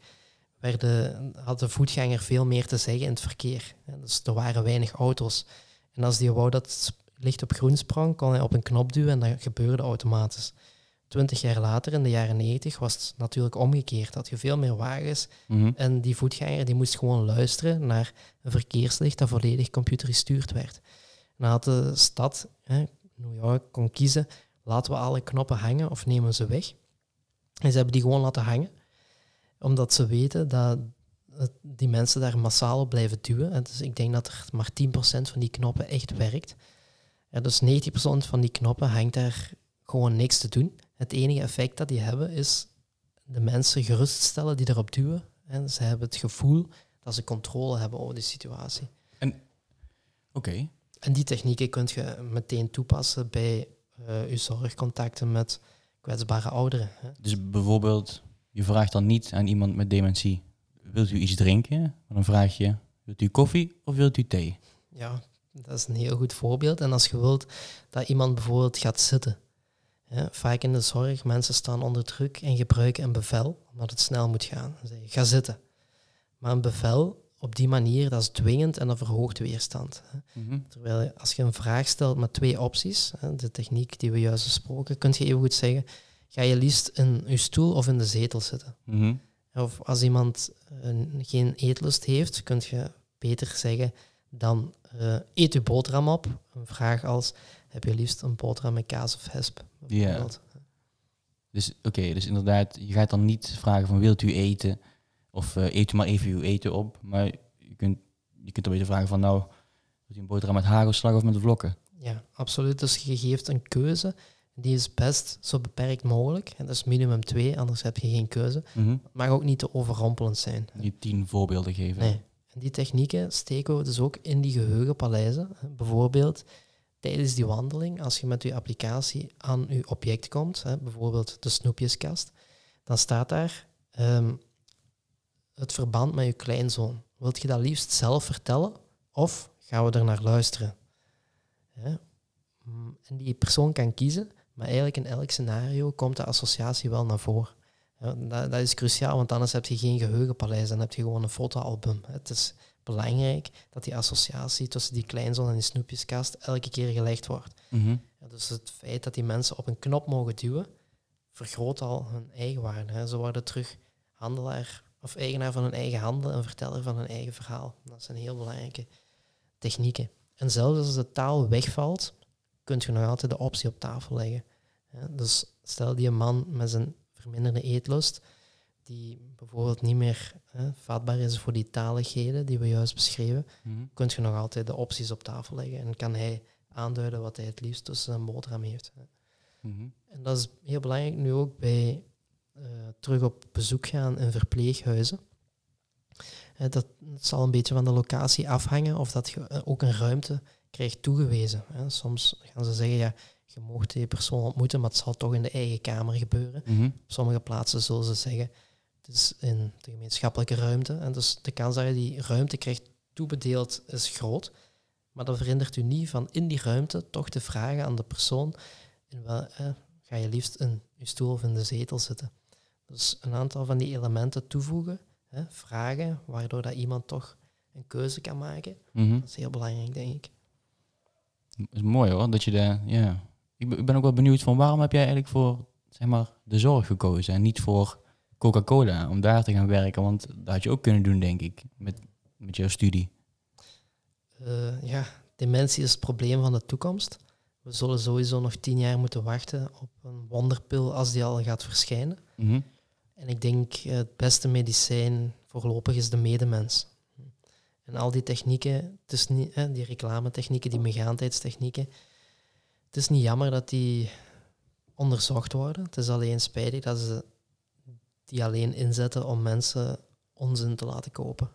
Werden, had de voetganger veel meer te zeggen in het verkeer. Dus er waren weinig auto's. En als die wou dat het licht op groen sprong, kon hij op een knop duwen en dat gebeurde automatisch. Twintig jaar later, in de jaren 90, was het natuurlijk omgekeerd. Had je veel meer wagens Mhm. en die voetganger die moest gewoon luisteren naar een verkeerslicht dat volledig computergestuurd werd. En dan had de stad, hè, New York, kon kiezen, laten we alle knoppen hangen of nemen we ze weg. En ze hebben die gewoon laten hangen, omdat ze weten dat die mensen daar massaal op blijven duwen. En dus ik denk dat er maar 10% van die knoppen echt werkt. Dus 90% van die knoppen hangt daar gewoon niks te doen. Het enige effect dat die hebben is de mensen geruststellen die erop duwen. En ze hebben het gevoel dat ze controle hebben over de situatie. Oké. En die technieken kun je meteen toepassen bij eh je zorgcontacten met kwetsbare ouderen. Hè. Dus bijvoorbeeld, je vraagt dan niet aan iemand met dementie, wilt u iets drinken? Maar dan vraag je, wilt u koffie of wilt u thee? Ja, dat is een heel goed voorbeeld. En als je wilt dat iemand bijvoorbeeld gaat zitten. Vaak in de zorg, mensen staan onder druk en gebruiken een bevel, omdat het snel moet gaan. Dan zeg je, ga zitten. Maar een bevel op die manier, dat is dwingend en dat verhoogt weerstand. Mhm. Terwijl als je een vraag stelt met twee opties, de techniek die we juist besproken, kun je even goed zeggen, ga je liefst in je stoel of in de zetel zitten. Mhm. Of als iemand eh, geen eetlust heeft, kun je beter zeggen, dan eh, eet uw boterham op. Een vraag als, heb je liefst een boterham met kaas of hesp? bijvoorbeeld. Dus oké, dus inderdaad, je gaat dan niet vragen van wilt u eten? Of eh, eet u maar even uw eten op. Maar je kunt, je kunt dan beter vragen van nou, wilt u een boterham met hagelslag of met vlokken? Ja, absoluut. Dus je geeft een keuze, die is best zo beperkt mogelijk. En dat is minimum twee, anders heb je geen keuze. Mhm. Het mag ook niet te overrompelend zijn. Die tien voorbeelden geven. Nee. En die technieken steken we dus ook in die geheugenpaleizen. Bijvoorbeeld tijdens die wandeling, als je met je applicatie aan je object komt, hè, bijvoorbeeld de snoepjeskast, dan staat daar ehm, het verband met je kleinzoon. Wilt je dat liefst zelf vertellen of gaan we er naar luisteren? Hè? Mm, En die persoon kan kiezen, maar eigenlijk in elk scenario komt de associatie wel naar voren. Ja, dat, dat is cruciaal, want anders heb je geen geheugenpaleis, dan heb je gewoon een fotoalbum. Het is belangrijk dat die associatie tussen die kleinzoon en die snoepjeskast elke keer gelegd wordt. Mhm. Ja, dus het feit dat die mensen op een knop mogen duwen, vergroot al hun eigen waarde. Hè. Ze worden terug handelaar of eigenaar van hun eigen handel en verteller van hun eigen verhaal. Dat zijn heel belangrijke technieken. En zelfs als de taal wegvalt, kun je nog altijd de optie op tafel leggen. Dus stel die een man met zijn verminderde eetlust, die bijvoorbeeld niet meer hè, vatbaar is voor die taligheden die we juist beschreven, Mhm. kun je nog altijd de opties op tafel leggen en kan hij aanduiden wat hij het liefst tussen zijn boterham heeft. hè. Mhm. En dat is heel belangrijk nu ook bij eh, terug op bezoek gaan in verpleeghuizen. Dat, zal een beetje van de locatie afhangen of dat je eh, ook een ruimte krijgt toegewezen. Hè. Soms gaan ze zeggen, ja, je mocht die persoon ontmoeten, maar het zal toch in de eigen kamer gebeuren. Mhm. Op sommige plaatsen zullen ze zeggen, het is in de gemeenschappelijke ruimte. En dus de kans dat je die ruimte krijgt toebedeeld is groot. Maar dat verhindert u niet van in die ruimte toch te vragen aan de persoon, in wel, eh, ga je liefst in je stoel of in de zetel zitten. Dus een aantal van die elementen toevoegen, hè, vragen, waardoor dat iemand toch een keuze kan maken. Mhm. Dat is heel belangrijk, denk ik. Is mooi hoor, dat je daar, ja. Ik ben, ik ben ook wel benieuwd van waarom heb jij eigenlijk voor, zeg maar, de zorg gekozen en niet voor Coca-Cola, om daar te gaan werken? Want dat had je ook kunnen doen, denk ik, met, met jouw studie. Eh, ja, dementie is het probleem van de toekomst. We zullen sowieso nog tien jaar moeten wachten op een wonderpil als die al gaat verschijnen. Mhm. En ik denk eh, het beste medicijn voorlopig is de medemens. En al die technieken, het is niet, hè, die reclametechnieken, die megaandheidstechnieken, het is niet jammer dat die onderzocht worden. Het is alleen spijtig dat ze die alleen inzetten om mensen onzin te laten kopen.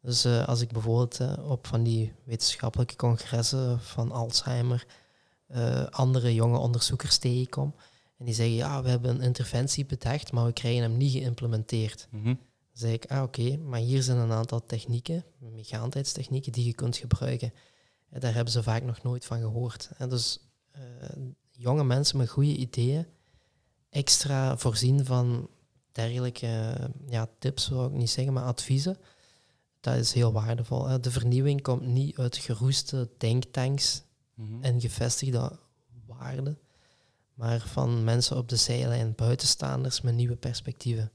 Dus eh, als ik bijvoorbeeld eh, op van die wetenschappelijke congressen van Alzheimer eh, andere jonge onderzoekers tegenkom, en die zeggen, ja, we hebben een interventie bedacht, maar we krijgen hem niet geïmplementeerd. Dan zeg ik, ah oké, maar hier zijn een aantal technieken, megaandheidstechnieken, die je kunt gebruiken. En daar hebben ze vaak nog nooit van gehoord. En dus eh, jonge mensen met goede ideeën extra voorzien van dergelijke eh, ja, tips, zou ik niet zeggen, maar adviezen. Dat is heel waardevol. De vernieuwing komt niet uit geroeste denktanks Mhm. en gevestigde waarden, maar van mensen op de zijlijn, buitenstaanders met nieuwe perspectieven.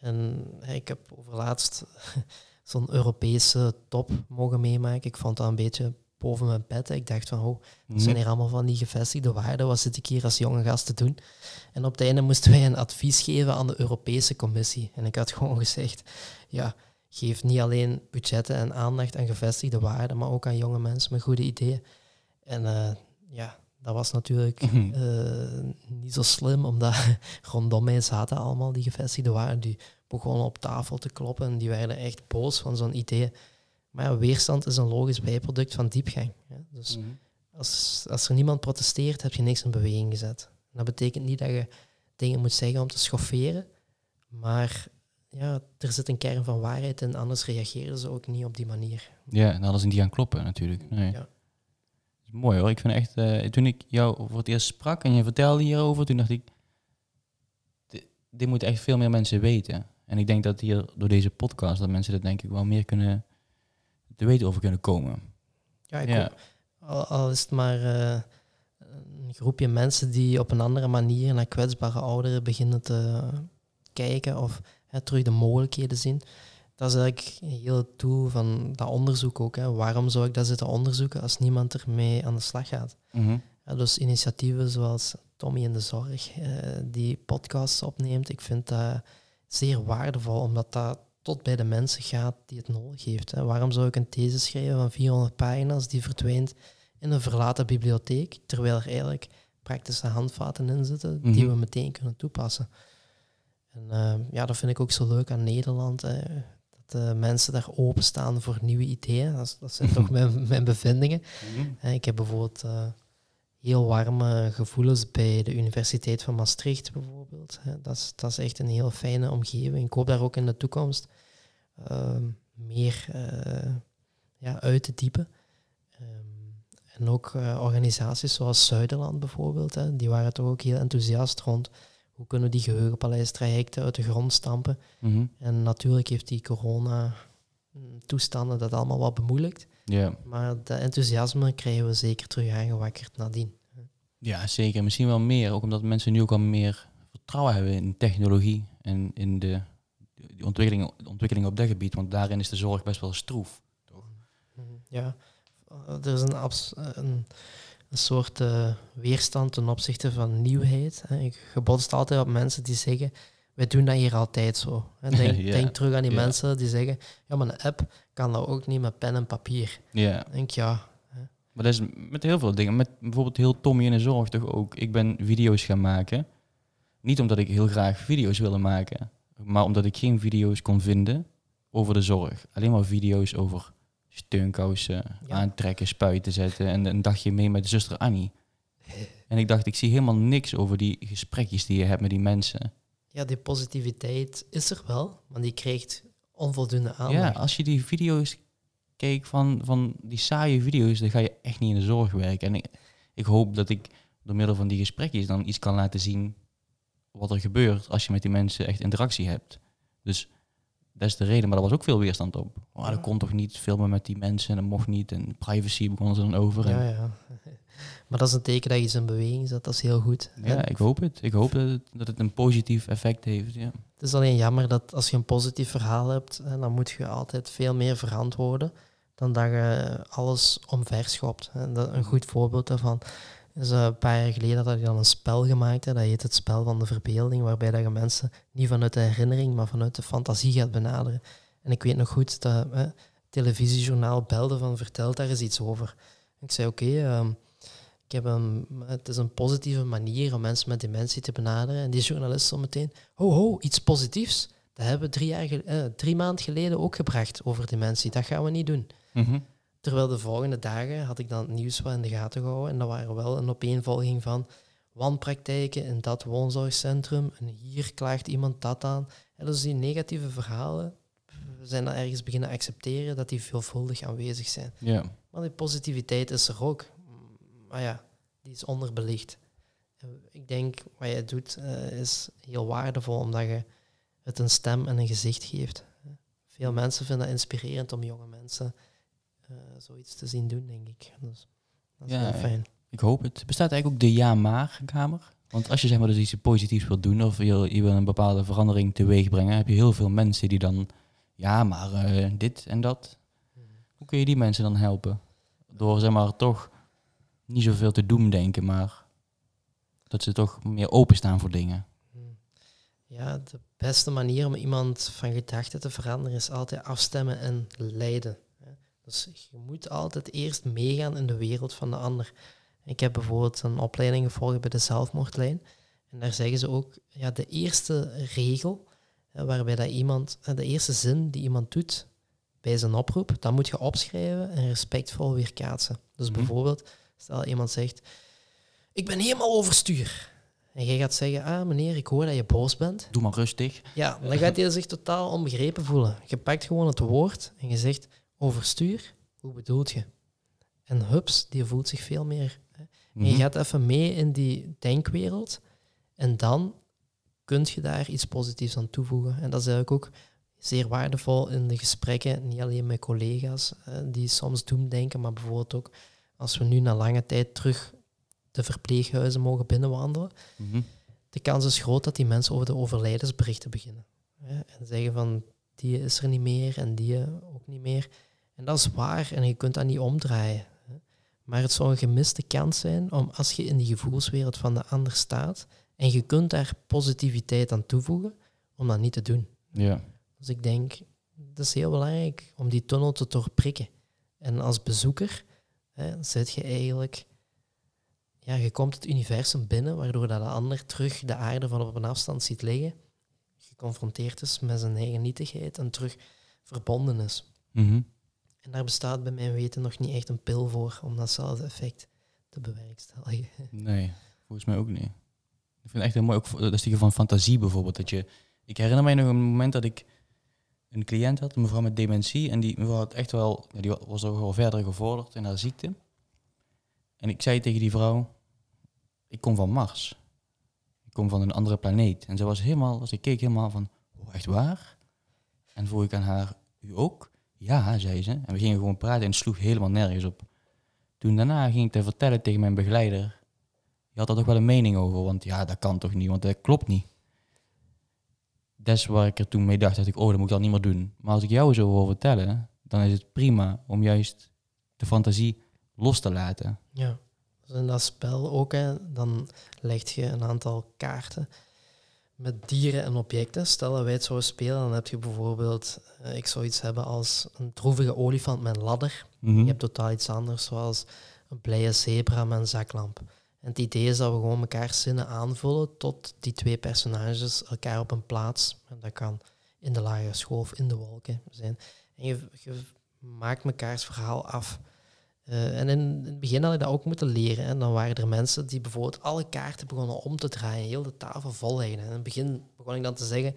En ik heb overlaatst zo'n Europese top mogen meemaken. Ik vond dat een beetje boven mijn hè. Ik dacht van, oh, dat zijn hier allemaal van die gevestigde waarden. Wat zit ik hier als jonge gast te doen? En op het einde moesten wij een advies geven aan de Europese Commissie. En ik had gewoon gezegd, ja, geef niet alleen budgetten en aandacht aan gevestigde waarden, maar ook aan jonge mensen met goede ideeën. En eh, ja, dat was natuurlijk Mhm. eh, niet zo slim, omdat rondom mij zaten allemaal die gevestigde waarden. Die begonnen op tafel te kloppen en die werden echt boos van zo'n idee. Maar ja, weerstand is een logisch bijproduct van diepgang. Hè. Dus Mhm. als, als er niemand protesteert, heb je niks in beweging gezet. En dat betekent niet dat je dingen moet zeggen om te schofferen, maar ja, er zit een kern van waarheid in, anders reageren ze ook niet op die manier. Ja, dan hadden ze niet gaan kloppen natuurlijk. Nee. Ja. Mooi hoor. Ik vind echt, eh, toen ik jou voor het eerst sprak en je vertelde hierover, toen dacht ik, dit, dit moeten echt veel meer mensen weten. En ik denk dat hier door deze podcast, dat mensen dat denk ik wel meer kunnen te weten over kunnen komen. Ja, ik ja. al, al is het maar eh, een groepje mensen die op een andere manier naar kwetsbare ouderen beginnen te kijken of hè, terug de mogelijkheden zien. Dat is eigenlijk heel het doel van dat onderzoek ook. Hè. Waarom zou ik dat zitten onderzoeken als niemand ermee aan de slag gaat? Mhm. Ja, dus initiatieven zoals Tommy in de Zorg, eh, die podcasts opneemt, ik vind dat zeer waardevol, omdat dat tot bij de mensen gaat die het nodig heeft. Hè. Waarom zou ik een thesis schrijven van 400 pagina's die verdwijnt in een verlaten bibliotheek, terwijl er eigenlijk praktische handvaten in zitten die Mhm. we meteen kunnen toepassen? En eh, ja, dat vind ik ook zo leuk aan Nederland. Hè. Dat de mensen daar openstaan voor nieuwe ideeën. Dat, dat zijn toch mijn, mijn bevindingen. Mhm. Eh, Ik heb bijvoorbeeld eh, heel warme gevoelens bij de Universiteit van Maastricht bijvoorbeeld. Dat is, dat is echt een heel fijne omgeving. Ik hoop daar ook in de toekomst ehm, meer eh, ja, uit te diepen. Ehm, en ook eh, organisaties zoals Zuiderland bijvoorbeeld, hè, die waren toch ook heel enthousiast rond hoe kunnen we die geheugenpaleistrajecten uit de grond stampen. Mhm. En natuurlijk heeft die corona-toestanden dat allemaal wat bemoeilijkt. Ja. Maar dat enthousiasme krijgen we zeker terug aangewakkerd nadien. ja, zeker. Misschien wel meer, ook omdat mensen nu ook al meer vertrouwen hebben in technologie en in de, de ontwikkeling, de ontwikkeling op dat gebied. Want daarin is de zorg best wel stroef. Mhm, Ja, er is een, abs- een, een soort eh, weerstand ten opzichte van nieuwheid. Hè. Je je botst altijd op mensen die zeggen, wij doen dat hier altijd zo. Hè. Denk, Ja, denk terug aan die ja. mensen die zeggen, ja, maar een app kan dat ook niet met pen en papier. Ja, Ik denk, ja, maar dat is met heel veel dingen. Met bijvoorbeeld heel Tommy in de zorg toch ook. Ik ben video's gaan maken. Niet omdat ik heel graag video's wilde maken, maar omdat ik geen video's kon vinden over de zorg. Alleen maar video's over steunkousen, Ja. aantrekken, spuiten zetten en een dagje mee met zuster Annie. En ik dacht, ik zie helemaal niks over die gesprekjes die je hebt met die mensen. ja, die positiviteit is er wel, maar die krijgt onvoldoende Ja, aandacht. als je die video's keek van, van die saaie video's, dan ga je echt niet in de zorg werken. En ik, ik hoop dat ik door middel van die gesprekjes dan iets kan laten zien wat er gebeurt als je met die mensen echt interactie hebt. Dus dat is de reden, maar er was ook veel weerstand op. Oh, dat kon toch niet filmen met die mensen en dat mocht niet. En privacy begonnen ze dan over. Ja, En, ja. Maar dat is een teken dat je ze in beweging zet, dat is heel goed. ja, ik hoop het. Ik hoop dat het, dat het een positief effect heeft. Ja. Het is alleen jammer dat als je een positief verhaal hebt, hè, dan moet je altijd veel meer verantwoorden dan dat je alles omverschopt. een goed voorbeeld daarvan eh, een paar jaar geleden dat ik dan een spel gemaakt. Hè, dat heet het spel van de verbeelding, waarbij dat je mensen niet vanuit de herinnering, maar vanuit de fantasie gaat benaderen. En ik weet nog goed dat hè, het televisiejournaal belde van vertel daar eens iets over. Ik zei oké, ehm, ik heb een, het is een positieve manier om mensen met dementie te benaderen. En die journalist zo meteen, ho ho, iets positiefs. Dat hebben we drie, jaar eh, drie maanden geleden ook gebracht over dementie. Dat gaan we niet doen. Mhm. Terwijl de volgende dagen had ik dan het nieuws wel in de gaten gehouden. En dat waren wel een opeenvolging van wanpraktijken in dat woonzorgcentrum. En hier klaagt iemand dat aan. En dus die negatieve verhalen, we zijn dat ergens beginnen accepteren dat die veelvuldig aanwezig zijn. ja. Maar die positiviteit is er ook. Maar ja, die is onderbelicht. Ik denk, wat jij doet, eh, is heel waardevol, omdat je het een stem en een gezicht geeft. Veel mensen vinden het inspirerend om jonge mensen zoiets te zien doen, denk ik. Dus dat is Ja, heel fijn. Ik hoop het. Bestaat eigenlijk ook de ja-maar-kamer? Want als je zeg maar dus iets positiefs wilt doen of je, je wil een bepaalde verandering teweeg brengen, heb je heel veel mensen die dan, ja, maar eh, dit en dat. Hoe kun je die mensen dan helpen? Door zeg maar toch niet zoveel te doen denken, maar dat ze toch meer openstaan voor dingen. Ja, de beste manier om iemand van gedachten te veranderen is altijd afstemmen en leiden. Dus je moet altijd eerst meegaan in de wereld van de ander. Ik heb bijvoorbeeld een opleiding gevolgd bij de zelfmoordlijn. En daar zeggen ze ook, ja, de eerste regel, waarbij dat iemand, de eerste zin die iemand doet bij zijn oproep, dat moet je opschrijven en respectvol weerkaatsen. Dus Mhm. bijvoorbeeld, stel iemand zegt, ik ben helemaal overstuur. En jij gaat zeggen, ah meneer, ik hoor dat je boos bent. Doe maar rustig. Ja, dan gaat hij zich totaal onbegrepen voelen. Je pakt gewoon het woord en je zegt overstuur, hoe bedoelt je? En hups, die voelt zich veel meer. hè. En je Mhm. gaat even mee in die denkwereld en dan kun je daar iets positiefs aan toevoegen. En dat is eigenlijk ook zeer waardevol in de gesprekken, niet alleen met collega's eh, die soms doemdenken, maar bijvoorbeeld ook als we nu na lange tijd terug de verpleeghuizen mogen binnenwandelen Mhm. de kans is groot dat die mensen over de overlijdensberichten beginnen. Hè, en zeggen van, die is er niet meer en die ook niet meer. En dat is waar en je kunt dat niet omdraaien. Maar het zou een gemiste kans zijn om als je in die gevoelswereld van de ander staat en je kunt daar positiviteit aan toevoegen, om dat niet te doen. Ja. Dus ik denk, het is heel belangrijk om die tunnel te doorprikken. En als bezoeker hè, zit je eigenlijk... Ja, je komt het universum binnen, waardoor dat de ander terug de aarde van op een afstand ziet liggen. Geconfronteerd is met zijn eigen nietigheid en terug verbonden is. Mhm. En daar bestaat bij mijn weten nog niet echt een pil voor om datzelfde effect te bewerkstelligen. Nee, volgens mij ook niet. Ik vind het echt heel mooi, ook dat stukje van fantasie bijvoorbeeld. Dat je, ik herinner mij nog een moment dat ik een cliënt had, een mevrouw met dementie. En die mevrouw had echt wel, die was ook wel verder gevorderd in haar ziekte. En ik zei tegen die vrouw, ik kom van Mars. Ik kom van een andere planeet. En ze was helemaal, als ik keek helemaal van, oh, echt waar? En vroeg ik aan haar, u ook? Ja, zei ze. En we gingen gewoon praten en het sloeg helemaal nergens op. Toen daarna ging ik te vertellen tegen mijn begeleider, je had daar toch wel een mening over, want ja, dat kan toch niet, want dat klopt niet. des waar ik er toen mee dacht, dacht ik, oh, dat moet ik dan niet meer doen. Maar als ik jou zo wil vertellen, dan is het prima om juist de fantasie los te laten. Ja, dus in dat spel ook, hè, dan leg je een aantal kaarten met dieren en objecten. Stel dat wij het zouden spelen, dan heb je bijvoorbeeld, eh, ik zou iets hebben als een droevige olifant met een ladder. Mhm. Je hebt totaal iets anders, zoals een blije zebra met een zaklamp. En het idee is dat we gewoon elkaar zinnen aanvullen tot die twee personages elkaar op een plaats. En dat kan in de lage schoof, in de wolken zijn. En je, je maakt mekaars verhaal af. Uh, en in, het begin had ik dat ook moeten leren. En dan waren er mensen die bijvoorbeeld alle kaarten begonnen om te draaien, heel de tafel vol leggen. En in het begin begon ik dan te zeggen,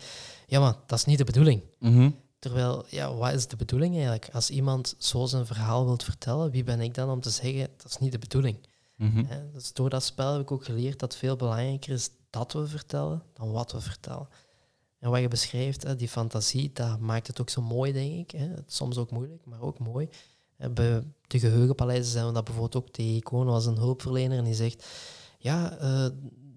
ja maar dat is niet de bedoeling. Mhm. Terwijl, ja, wat is de bedoeling eigenlijk? Als iemand zo zijn verhaal wilt vertellen, wie ben ik dan om te zeggen, dat is niet de bedoeling? Mhm. Dus door dat spel heb ik ook geleerd dat het veel belangrijker is dat we vertellen dan wat we vertellen. En wat je beschrijft, die fantasie, dat maakt het ook zo mooi, denk ik. Soms ook moeilijk, maar ook mooi. Bij de geheugenpaleizen zijn we dat bijvoorbeeld ook tegengekomen. Was een hulpverlener en die zegt, ja, eh,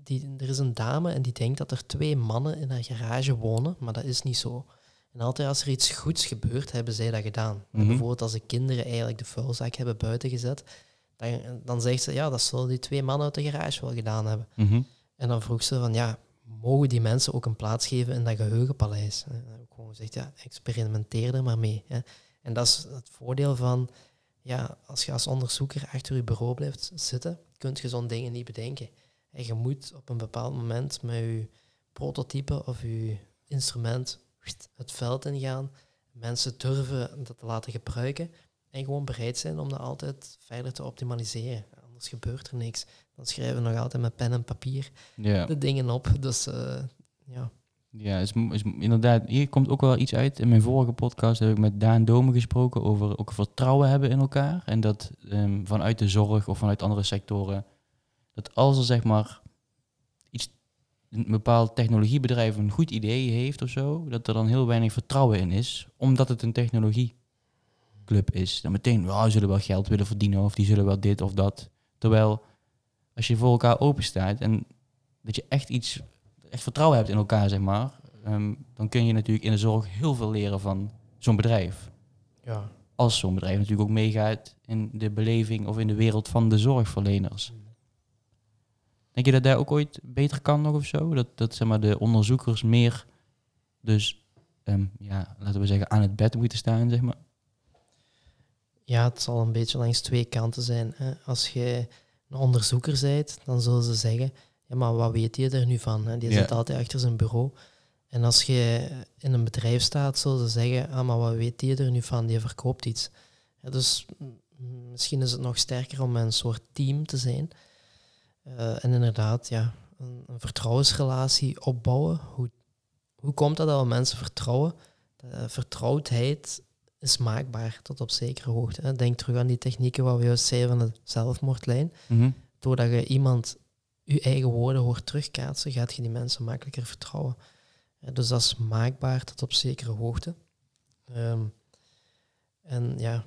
die, er is een dame en die denkt dat er twee mannen in haar garage wonen, maar dat is niet zo. En altijd als er iets goeds gebeurt, hebben zij dat gedaan. Mhm. Bijvoorbeeld als de kinderen eigenlijk de vuilzak hebben buiten gezet, dan, dan zegt ze, ja, dat zullen die twee mannen uit de garage wel gedaan hebben. Mhm. En dan vroeg ze van, ja, mogen die mensen ook een plaats geven in dat geheugenpaleis? En dan heb ik gewoon gezegd, ja, experimenteer er maar mee. Hè. En dat is het voordeel van, ja, als je als onderzoeker achter je bureau blijft zitten, kun je zo'n dingen niet bedenken. En je moet op een bepaald moment met je prototype of je instrument het veld ingaan, mensen durven dat te laten gebruiken en gewoon bereid zijn om dat altijd verder te optimaliseren. Anders gebeurt er niks. Dan schrijven we nog altijd met pen en papier de dingen op. Dus eh, ja. Ja, is, is inderdaad. Hier komt ook wel iets uit. In mijn vorige podcast heb ik met Daan Domen gesproken over ook vertrouwen hebben in elkaar. En dat ehm, vanuit de zorg of vanuit andere sectoren, dat als er zeg maar iets, een bepaald technologiebedrijf een goed idee heeft of zo, dat er dan heel weinig vertrouwen in is, omdat het een technologieclub is. Dan meteen, "Ja, ze zullen wel geld willen verdienen of die zullen wel dit of dat. Terwijl als je voor elkaar open staat en dat je echt iets echt vertrouwen hebt in elkaar, zeg maar, ehm, dan kun je natuurlijk in de zorg heel veel leren van zo'n bedrijf. ja. Als zo'n bedrijf natuurlijk ook meegaat in de beleving of in de wereld van de zorgverleners. Denk je dat daar ook ooit beter kan nog of zo? Dat, dat zeg maar, de onderzoekers meer dus, ehm, ja, laten we zeggen, aan het bed moeten staan, zeg maar. ja, het zal een beetje langs twee kanten zijn. Hè. Als je een onderzoeker bent, dan zullen ze zeggen, ja, maar wat weet je er nu van? Hè? Die Ja. zit altijd achter zijn bureau. En als je in een bedrijf staat, zullen ze zeggen, ah, maar wat weet die er nu van? Die verkoopt iets. Ja, dus misschien is het nog sterker om een soort team te zijn. Eh, en inderdaad, ja, een, een vertrouwensrelatie opbouwen. Hoe, hoe komt dat dat we mensen vertrouwen? De vertrouwdheid is maakbaar tot op zekere hoogte. Hè. Denk terug aan die technieken waar we juist zeiden van de zelfmoordlijn. Mhm. Doordat je iemand je eigen woorden hoort terugkaatsen, gaat je die mensen makkelijker vertrouwen. Dus dat is maakbaar tot op zekere hoogte. Ehm, en ja,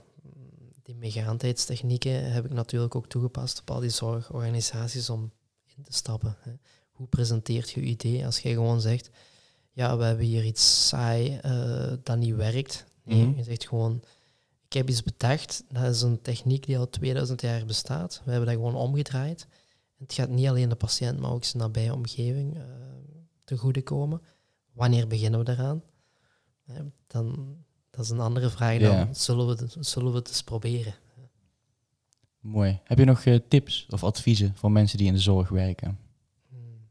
die meegaandheidstechnieken heb ik natuurlijk ook toegepast op al die zorgorganisaties om in te stappen. Hoe presenteert je je idee als jij gewoon zegt, ja, we hebben hier iets saai eh, dat niet werkt. Nee, Mhm. je zegt gewoon, ik heb iets bedacht, dat is een techniek die al 2000 jaar bestaat. We hebben dat gewoon omgedraaid. Het gaat niet alleen de patiënt, maar ook zijn nabije omgeving eh te goede komen. Wanneer beginnen we daaraan? Hè, dan, dat is een andere vraag dan, Ja. zullen, we zullen we het eens proberen? Mooi. Heb je nog eh, tips of adviezen voor mensen die in de zorg werken? Hmm.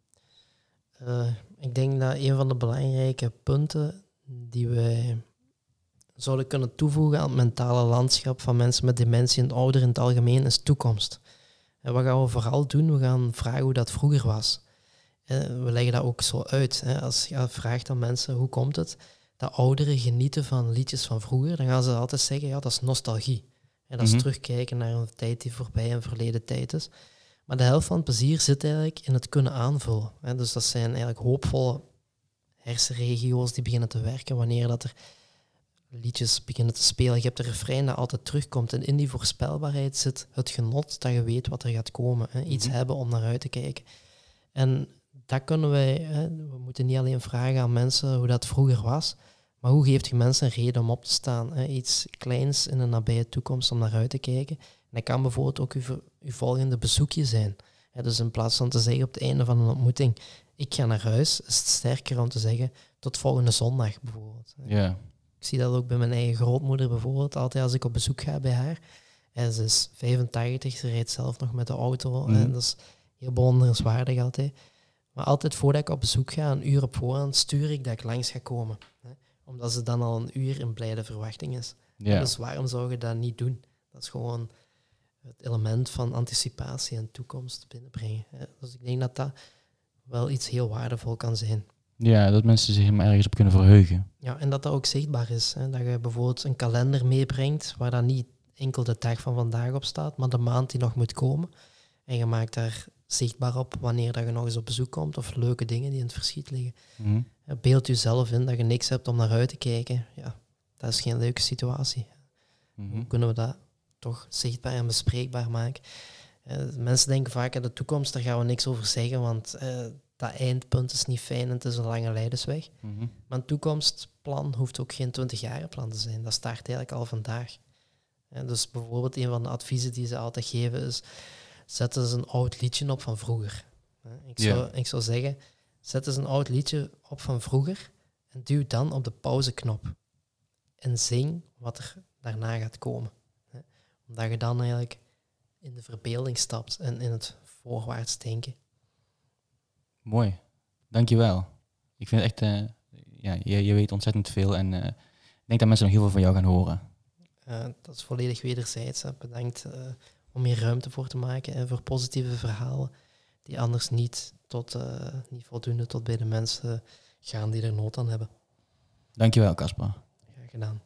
Eh, ik denk dat een van de belangrijke punten die we zouden kunnen toevoegen aan het mentale landschap van mensen met dementie en ouder in het algemeen is toekomst. En wat gaan we vooral doen? We gaan vragen hoe dat vroeger was. Eh, we leggen dat ook zo uit. Hè. Als je vraagt aan mensen hoe komt het dat ouderen genieten van liedjes van vroeger, dan gaan ze altijd zeggen, ja, dat is nostalgie. En dat is Mhm. terugkijken naar een tijd die voorbij en verleden tijd is. Maar de helft van het plezier zit eigenlijk in het kunnen aanvullen. Hè. Dus dat zijn eigenlijk hoopvolle hersenregio's die beginnen te werken wanneer dat er liedjes beginnen te spelen. Je hebt de refrein dat altijd terugkomt. En in die voorspelbaarheid zit het genot dat je weet wat er gaat komen. Hè. Iets Mhm. hebben om naar uit te kijken. En dat kunnen wij, hè, we moeten niet alleen vragen aan mensen hoe dat vroeger was, maar hoe geeft je mensen een reden om op te staan? Hè? Iets kleins in de nabije toekomst om naar uit te kijken. En dat kan bijvoorbeeld ook uw, uw volgende bezoekje zijn. Hè, dus in plaats van te zeggen op het einde van een ontmoeting, ik ga naar huis, is het sterker om te zeggen, tot volgende zondag bijvoorbeeld. Ja. Ik zie dat ook bij mijn eigen grootmoeder bijvoorbeeld, altijd als ik op bezoek ga bij haar. En ze is 85, ze rijdt zelf nog met de auto. Mhm. En dat is heel bewonderenswaardig altijd. Maar altijd voordat ik op bezoek ga, een uur op voorhand, stuur ik dat ik langs ga komen. Hè. Omdat ze dan al een uur in blijde verwachting is. Ja. Dus waarom zou je dat niet doen? Dat is gewoon het element van anticipatie en toekomst binnenbrengen. Hè. Dus ik denk dat dat wel iets heel waardevol kan zijn. Ja, dat mensen zich maar ergens op kunnen verheugen. Ja, en dat dat ook zichtbaar is. Hè? Dat je bijvoorbeeld een kalender meebrengt waar dan niet enkel de dag van vandaag op staat, maar de maand die nog moet komen. En je maakt daar zichtbaar op wanneer dat je nog eens op bezoek komt of leuke dingen die in het verschiet liggen. Mhm. Beeld jezelf in dat je niks hebt om naar uit te kijken. Ja, dat is geen leuke situatie. Mhm. Hoe kunnen we dat toch zichtbaar en bespreekbaar maken? Eh, mensen denken vaak aan de toekomst, daar gaan we niks over zeggen, want eh, dat eindpunt is niet fijn en het is een lange leidersweg. Mhm. Maar een toekomstplan hoeft ook geen 20 plan te zijn. Dat start eigenlijk al vandaag. En dus bijvoorbeeld een van de adviezen die ze altijd geven is, zet eens een oud liedje op van vroeger. Ik zou, ik zou zeggen, zet eens een oud liedje op van vroeger en duw dan op de pauzeknop. En zing wat er daarna gaat komen. Omdat je dan eigenlijk in de verbeelding stapt en in het voorwaarts denken. Mooi. Dankjewel. Ik vind echt, eh, ja, je, je weet ontzettend veel en eh, ik denk dat mensen nog heel veel van jou gaan horen. Dat is volledig wederzijds. hè. Bedankt eh, om hier ruimte voor te maken en voor positieve verhalen die anders niet, tot, niet voldoende tot bij de mensen gaan die er nood aan hebben. Dankjewel, Caspar. Graag gedaan.